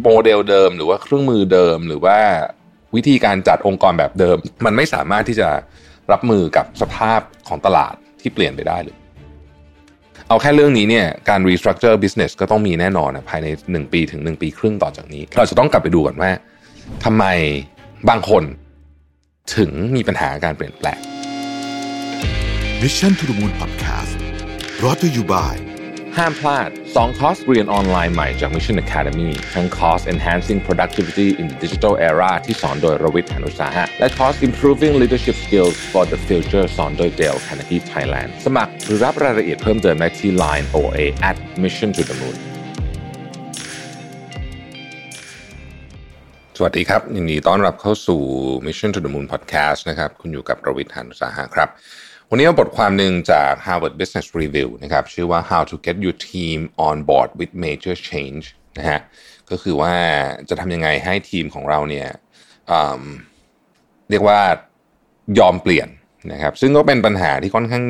โมเดลเดิมหรือว่าเครื่องมือเดิมหรือว่าวิธีการจัดองค์กรแบบเดิม มันไม่สามารถที่จะรับมือกับสภาพของตลาดที่เปลี่ยนไปได้เลยเอาแค่เรื่องนี้เนี่ยการ restructure business ก็ต้องมีแน่นอนนะภายใน 1 ปีถึง 1 ปีครึ่งต่อจากนี้ เราจะต้องกลับไปดูก่อนว่าทำไมบางคนถึงมีปัญหาการเปลี่ยนแปลง Mission to the Moon Podcast brought to you by ห้ามพลาด 2 คอร์สเรียนออนไลน์ใหม่จาก Mission Academy ทั้งคอร์ส Enhancing Productivity in the Digital Era ที่สอนโดยรวิศ หาญอุตสาหะ และคอร์ส Improving Leadership Skills for the Future สอนโดย Dale Carnegie Thailand สมัครหรือรับรายละเอียดเพิ่มเติมได้ที่ Line OA at Mission to the Moon สวัสดีครับยินดีต้อนรับเข้าสู่ Mission to the Moon Podcast นะครับ คุณอยู่กับรวิศ หาญอุตสาหะครับ วันนี้เอาบทความหนึ่งจาก Harvard Business Review นะครับชื่อว่า How to get your team on board with major change นะฮะก็คือว่าจะทำยังไงให้ทีมของเราเนี่ยเรียกว่ายอมเปลี่ยนนะครับซึ่งก็เป็นปัญหาที่ค่อนข้าง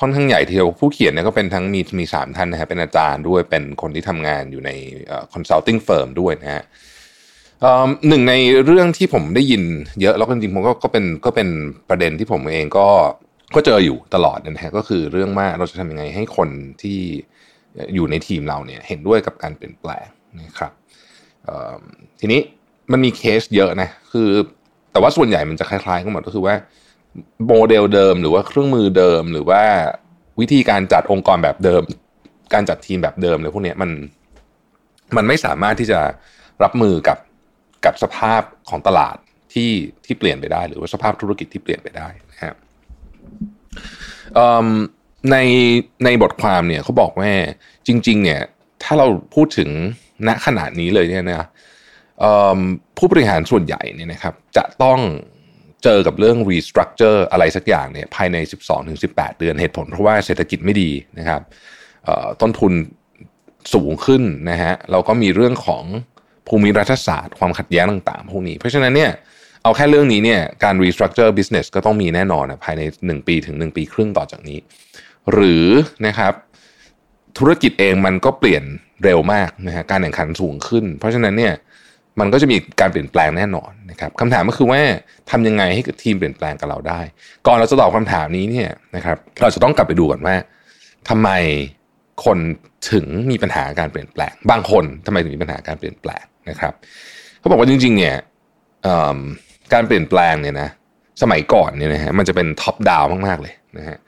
ค่อนข้างใหญ่ทีเดียวผู้เขียนเนี่ยก็เป็นทั้งมีมีสามท่านนะฮะเป็นอาจารย์ด้วยเป็นคนที่ทำงานอยู่ใน consulting firm ด้วยนะฮะหนึ่งในเรื่องที่ผมได้ยินเยอะแล้วจริงๆผมก็ก็เป็นก็เป็นประเด็นที่ผมเองก็ ก็เจออยู่ตลอดนะฮะก็คือเรื่องว่าเราจะทำยังไงให้คนที่อยู่ในทีมเราเนี่ยเห็นด้วยกับการเปลี่ยนแปลงนะครับทีนี้มันมีเคสเยอะนะคือ แต่ว่าส่วนใหญ่มันจะคล้ายๆกันหมดก็คือว่าโมเดลเดิมหรือว่าเครื่องมือเดิมหรือว่าวิธีการจัดองค์กรแบบเดิม การจัดทีมแบบเดิมเลยพวกนี้มันมันไม่สามารถที่จะรับมือกับกับสภาพของตลาดที่ที่เปลี่ยนไปได้ หรือว่าสภาพธุรกิจที่เปลี่ยนไปได้นะครับ ในในบทความเนี่ยเขาบอกว่าจริง ๆ เนี่ย ถ้าเราพูดถึงณขนาดนี้เลยเนี่ยนะผู้บริหารส่วนใหญ่เนี่ยนะครับ จะต้องเจอกับเรื่อง restructure อะไรสักอย่างเนี่ยภายใน 12-18 เดือนเหตุผลเพราะว่าเศรษฐกิจไม่ดีนะครับต้นทุนสูงขึ้นนะฮะเราก็มีเรื่องของภูมิรัฐศาสตร์ความขัดแย้งต่างๆ พวกนี้ เพราะฉะนั้นเนี่ย เอาแค่เรื่องนี้เนี่ยการ restructure business ก็ต้องมีแน่นอนนะภายใน 1 ปีถึง 1 ปีครึ่งต่อจากนี้ หรือนะครับธุรกิจเองมันก็เปลี่ยนเร็วมากนะฮะการแข่งขันสูงขึ้น เพราะฉะนั้นเนี่ยมันก็จะมีการเปลี่ยนแปลงแน่นอนนะครับคำถามก็คือว่าทำยังไงให้ทีมเปลี่ยนแปลงกับเราได้ ก่อนเราจะตอบคำถามนี้เนี่ยนะครับเราจะต้องกลับไปดูก่อนว่าทำไมคนถึงมีปัญหาการเปลี่ยนแปลง บางคนทำไมถึงมีปัญหาการเปลี่ยนแปลงนะครับเขาบอกว่าจริงๆเนี่ย การเปลี่ยนแปลงเนี่ยนะสมัยก่อนเนี่ยนะฮะมันจะเป็นท็อปดาวมาก ๆ เลยนะฮะ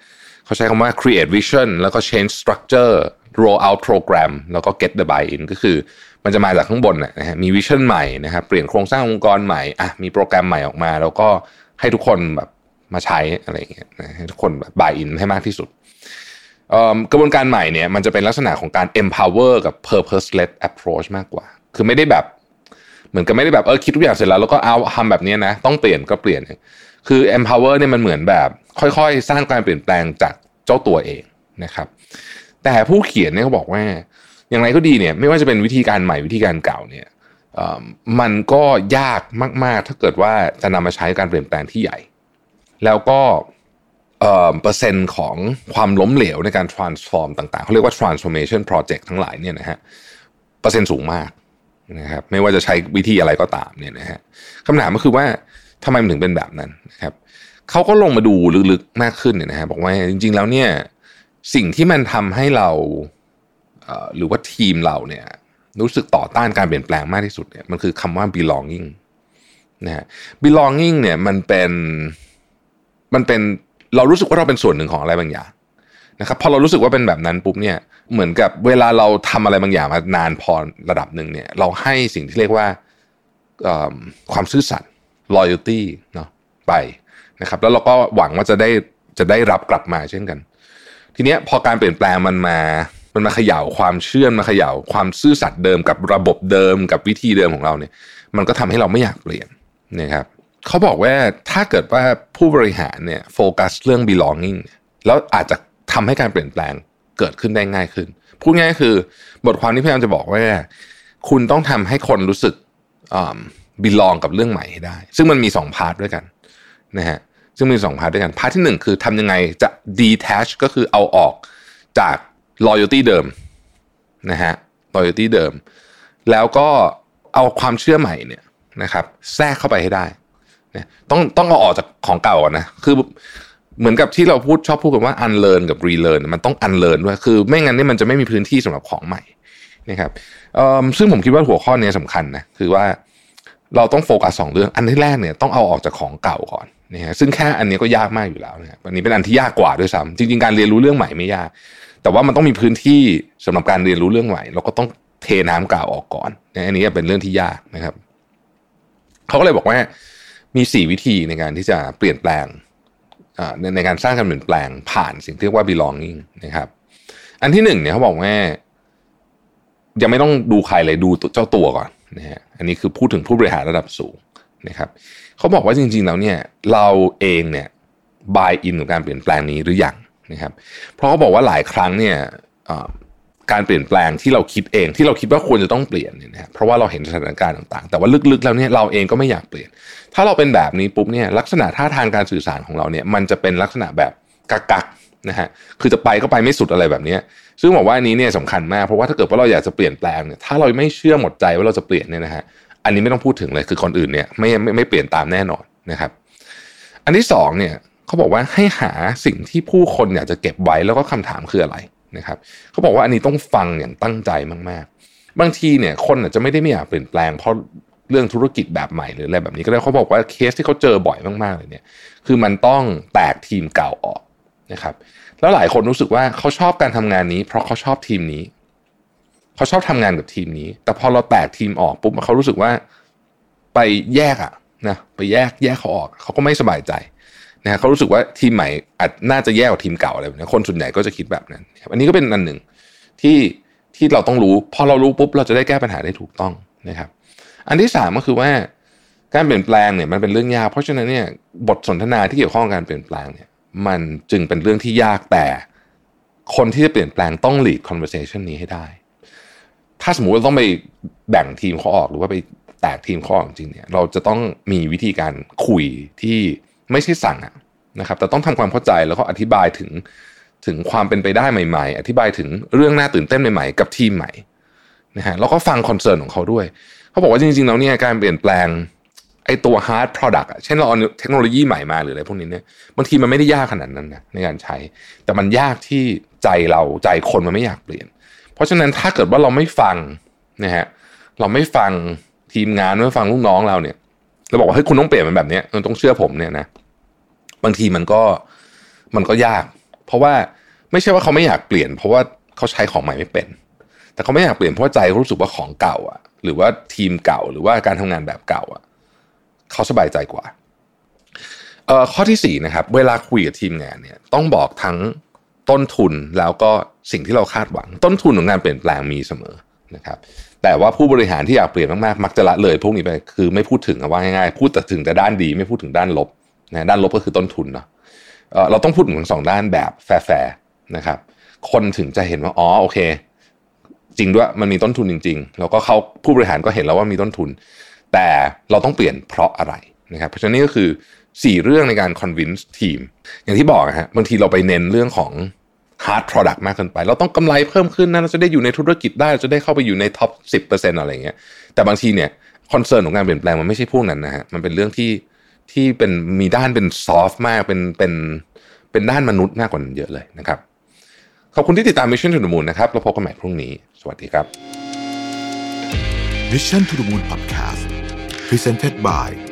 เขาใช้คำว่า create vision แล้วก็ change structure roll out program แล้วก็ get the buy in ก็คือมันจะมาจากข้างบนนะฮะมีวิชั่นใหม่นะครับเปลี่ยนโครงสร้างองค์กรใหม่อะมีโปรแกรมใหม่ออกมา แล้วก็ให้ทุกคนแบบมาใช้อะไรอย่างเงี้ยนะให้ทุกคนแบบ buy in ให้มากที่สุดกระบวนการใหม่เนี่ยมันจะเป็นลักษณะของการ empower กับ purpose led approach มากกว่า คือไม่ได้แบบ เหมือนกับไม่ได้แบบเออคิดทุกอย่างเสร็จแล้วแล้วก็เอาทำแบบนี้นะ ต้องเปลี่ยนก็เปลี่ยน คือ empower เนี่ยมันเหมือนแบบค่อยๆ สร้างการเปลี่ยนแปลงจากเจ้าตัวเองนะครับ แต่ผู้เขียนเนี่ยเขาบอกว่า อย่างไรก็ดีเนี่ยไม่ว่าจะเป็นวิธีการใหม่วิธีการเก่าเนี่ยมันก็ยากมาก ๆ ถ้าเกิดว่าจะนำมาใช้การเปลี่ยนแปลงที่ใหญ่ แล้วก็เปอร์เซ็นต์ของความล้มเหลวในการ transform ต่าง ๆเขาเรียกว่า transformation project ทั้งหลายเนี่ยนะฮะเปอร์เซ็นต์สูงมาก นะครับไม่ว่าจะใช้วิธีอะไรก็ตามเนี่ยนะฮะคำถามก็คือว่าทำไมมันถึงเป็นแบบนั้นนะครับเขาก็ลงมาดูลึกๆมากขึ้นเนี่ยนะฮะบอกว่าจริง ๆ แล้วเนี่ยสิ่งที่มันทำให้เราหรือว่าทีมเราเนี่ยรู้สึกต่อต้านการเปลี่ยนแปลงมากที่สุดเนี่ยมันคือคำว่า belonging นะฮะ belonging เนี่ยมันเป็นมันเป็นเรารู้สึกว่าเราเป็นส่วนหนึ่งของอะไรบางอย่าง นะครับพอเรารู้สึกว่าเป็นแบบนั้นปุ๊บเนี่ยเหมือนกับเวลาเราทำอะไรบางอย่างมานานพอระดับหนึ่งเนี่ยเราให้สิ่งที่เรียกว่าความซื่อสัตย์ loyalty เนาะไปนะครับ แล้วเราก็หวังว่าจะได้จะได้รับกลับมาเช่นกัน ทีเนี้ยพอการเปลี่ยนแปลงมันมามันมาเขย่าความเชื่อมาเขย่าความซื่อสัตย์เดิมกับระบบเดิมกับวิธีเดิมของเราเนี่ย มันก็ทำให้เราไม่อยากเปลี่ยนนะครับเขาบอกว่าถ้าเกิดว่าผู้บริหารเนี่ยโฟกัสเรื่อง belonging แล้วอาจจะ ทำให้การเปลี่ยนแปลงเกิดขึ้นได้ง่ายขึ้น พูดง่ายคือบทความที่พยายามจะบอกว่า คุณต้องทำให้คนรู้สึกบิลองกับเรื่องใหม่ให้ได้ ซึ่งมันมีสองพาร์ทด้วยกันนะฮะซึ่งมีสอง part ด้วยกัน part ที่หนึ่งคือทำยังไงจะ detach ก็คือเอาออกจาก loyalty เดิมนะฮะ loyalty เดิม แล้วก็เอาความเชื่อใหม่เนี่ยนะครับ แทรกเข้าไปให้ได้นะต้องต้องเอาออกจากของเก่าก่อนนะคือ เหมือนกับที่เราพูดชอบพูดกันว่า unlearn กับ relearn มันต้อง unlearn ด้วยคือ ไม่งั้นนี่มันจะไม่มีพื้นที่สำหรับของใหม่นะครับซึ่งผมคิดว่าหัวข้อนี้สำคัญนะคือว่าเราต้องโฟกัสสองเรื่องอันที่แรกเนี่ยต้องเอาออกจากของเก่าก่อนนะฮะซึ่งแค่อันนี้ก็ยากมากอยู่แล้วนะครับอันนี้เป็นอันที่ยากกว่าด้วยซ้ำจริง ๆ การเรียนรู้เรื่องใหม่ไม่ยาก แต่ว่ามันต้องมีพื้นที่สำหรับการเรียนรู้เรื่องใหม่เราก็ต้องเทน้ำเก่าออกก่อนนะอันนี้เป็นเรื่องที่ยากนะครับเขาก็เลยบอกว่ามีสี่วิธีในการที่จะเปลี่ยนแปลง ในในการสร้างการเปลี่ยนแปลงผ่านสิ่งที่เรียกว่า belonging นะครับ อันที่หนึ่งเนี่ยเขาบอกว่ายังไม่ต้องดูใครเลยดูเจ้าตัวก่อนนะฮะอันนี้คือพูดถึงผู้บริหารระดับสูงนะครับเขาบอกว่าจริงๆแล้วเนี่ยเราเองเนี่ยบายอินกับการเปลี่ยนแปลงนี้หรือยังนะครับ เพราะเขาบอกว่าหลายครั้งเนี่ย การเปลี่ยนแปลงที่เราคิดเองที่เราคิดว่าควรจะต้องเปลี่ยนเนี่ยนะเพราะว่าเราเห็นสถานการณ์ต่างๆ แต่ว่าลึกๆแล้วเนี่ยเราเองก็ไม่อยากเปลี่ยน ถ้าเราเป็นแบบนี้ปุ๊บเนี่ยลักษณะท่าทางการสื่อสารของเราเนี่ยมันจะเป็นลักษณะแบบกักๆนะฮะคือจะไปก็ไปไม่สุดอะไรแบบนี้ซึ่งบอกว่าอันนี้เนี่ยสำคัญมากเพราะว่าถ้าเกิดว่าเราอยากจะเปลี่ยนแปลงเนี่ยถ้าเราไม่เชื่อหมดใจว่าเราจะเปลี่ยนเนี่ยนะฮะอันนี้ไม่ต้องพูดถึงเลยคือคนอื่นเนี่ยไม่ไม่ไม่เปลี่ยนตามแน่นอนนะครับ อันที่สองเนี่ยเขาบอกว่าให้หาสิ่งที่ผู้คนอยากจะเก็บไว้แล้วก็คำถามคืออะไร นะครับเขาบอกว่าอันนี้ต้องฟังอย่างตั้งใจมากๆ บางทีเนี่ยคนอาจจะไม่ได้ไม่อยากเปลี่ยนแปลงเพราะเรื่องธุรกิจแบบใหม่หรืออะไรแบบนี้ก็ได้เขาบอกว่าเคสที่เขาเจอบ่อยมากๆเลยเนี่ยคือมันต้องแตกทีมเก่าออกนะครับแล้วหลายคนรู้สึกว่าเขาชอบการทำงานนี้ เพราะเขาชอบทีมนี้เขาชอบทำงานกับทีมนี้ แต่พอเราแตกทีมออกปุ๊บเขารู้สึกว่าไปแยกอะนะไปแยกแยกเขาออกเขาก็ไม่สบายใจ นะเขารู้สึกว่าทีมใหม่อาจน่าจะแย่กว่าทีมเก่าอะไรแบบนี้คนส่วนใหญ่ก็จะคิดแบบนั้นอันนี้ก็เป็นอันหนึ่งที่ที่เราต้องรู้พอเรารู้ปุ๊บเราจะได้แก้ปัญหาได้ถูกต้องนะครับ อันที่สามก็คือว่าการเปลี่ยนแปลงเนี่ยมันเป็นเรื่องยากเพราะฉะนั้นเนี่ยบทสนทนาที่เกี่ยวข้องกับการเปลี่ยนแปลงเนี่ยมันจึงเป็นเรื่องที่ยากแต่คนที่จะเปลี่ยนแปลงต้อง lead conversation นี้ให้ได้ ถ้าสมมุติเราต้องไปแบ่งทีมเขาออกหรือว่าไปแตกทีมเขาออกจริงเนี่ยเราจะต้องมีวิธีการคุยที่ ไม่ใช่สั่งนะครับ แต่ต้องทำความเข้าใจแล้วก็อธิบายถึงถึงความเป็นไปได้ใหม่ๆ อธิบายถึงเรื่องน่าตื่นเต้นใหม่ๆ กับทีมใหม่นะฮะแล้วก็ฟังคอนเซิร์นของเขาด้วย เขาบอกว่าจริงๆแล้วเนี่ยการเปลี่ยนแปลงไอ้ตัว hard product อะเช่นเราเอาเทคโนโลยีใหม่มาหรืออะไรพวกนี้เนี่ยบางทีมันไม่ได้ยากขนาดนั้นนะในการใช้ แต่มันยากที่ใจเราใจคนมันไม่อยากเปลี่ยน เพราะฉะนั้นถ้าเกิดว่าเราไม่ฟังนะฮะเราไม่ฟังทีมงานไม่ฟังลูกน้องเราเนี่ย เราบอกว่าเฮ้ยคุณต้องเปลี่ยนมันแบบนี้คุณต้องเชื่อผมเนี่ยนะบางทีมันก็มันก็ยาก เพราะว่าไม่ใช่ว่าเขาไม่อยากเปลี่ยน เพราะว่าเขาใช้ของใหม่ไม่เป็น แต่เขาไม่อยากเปลี่ยนเพราะใจเขารู้สึกว่าของเก่าอะ หรือว่าทีมเก่าหรือว่าการทำงานแบบเก่าอะเขาสบายใจกว่าเอ่อข้อที่สี่นะครับ เวลาคุยกับทีมงานเนี่ย ต้องบอกทั้งต้นทุนแล้วก็สิ่งที่เราคาดหวัง ต้นทุนของงานเปลี่ยนแปลงมีเสมอนะครับ แต่ว่าผู้บริหารที่อยากเปลี่ยนมากๆมักจะละเลย พวกนี้ไปคือไม่พูดถึงว่าง่ายๆพูดแต่ถึงแต่ด้านดีไม่พูดถึงด้านลบนะด้านลบก็คือต้นทุนเนาะเราต้องพูดถึงสองด้านแบบแฟร์นะครับ คนถึงจะเห็นว่าอ๋อโอเค จริงด้วยมันมีต้นทุนจริง ๆ แล้วก็เขาผู้บริหารก็เห็นแล้วว่ามีต้นทุน แต่เราต้องเปลี่ยนเพราะอะไรนะครับ เพราะฉะนั้นนี่ก็คือ 4 เรื่องในการ convince ทีม อย่างที่บอกนะฮะบางทีเราไปเน้นเรื่องของ hard product มากเกินไป เราต้องกำไรเพิ่มขึ้นนะเราจะได้อยู่ในธุรกิจได้เราจะได้เข้าไปอยู่ใน top สิบอะไรเงี้ยแต่บางทีเนี่ย concern ของการเปลี่ยนแปลงมันไม่ใช่พวกนั้นนะฮะมันเป็นเรื่องที่ที่เป็นมีด้านเป็น soft มากเป็นเป็นเป็นด้านมนุษย์มากกว่านั้นเยอะเลยนะครับ ขอบคุณที่ติดตาม Mission to the Moon นะครับ แล้วพบกันใหม่พรุ่งนี้ สวัสดีครับ Mission to the Moon Podcast Presented by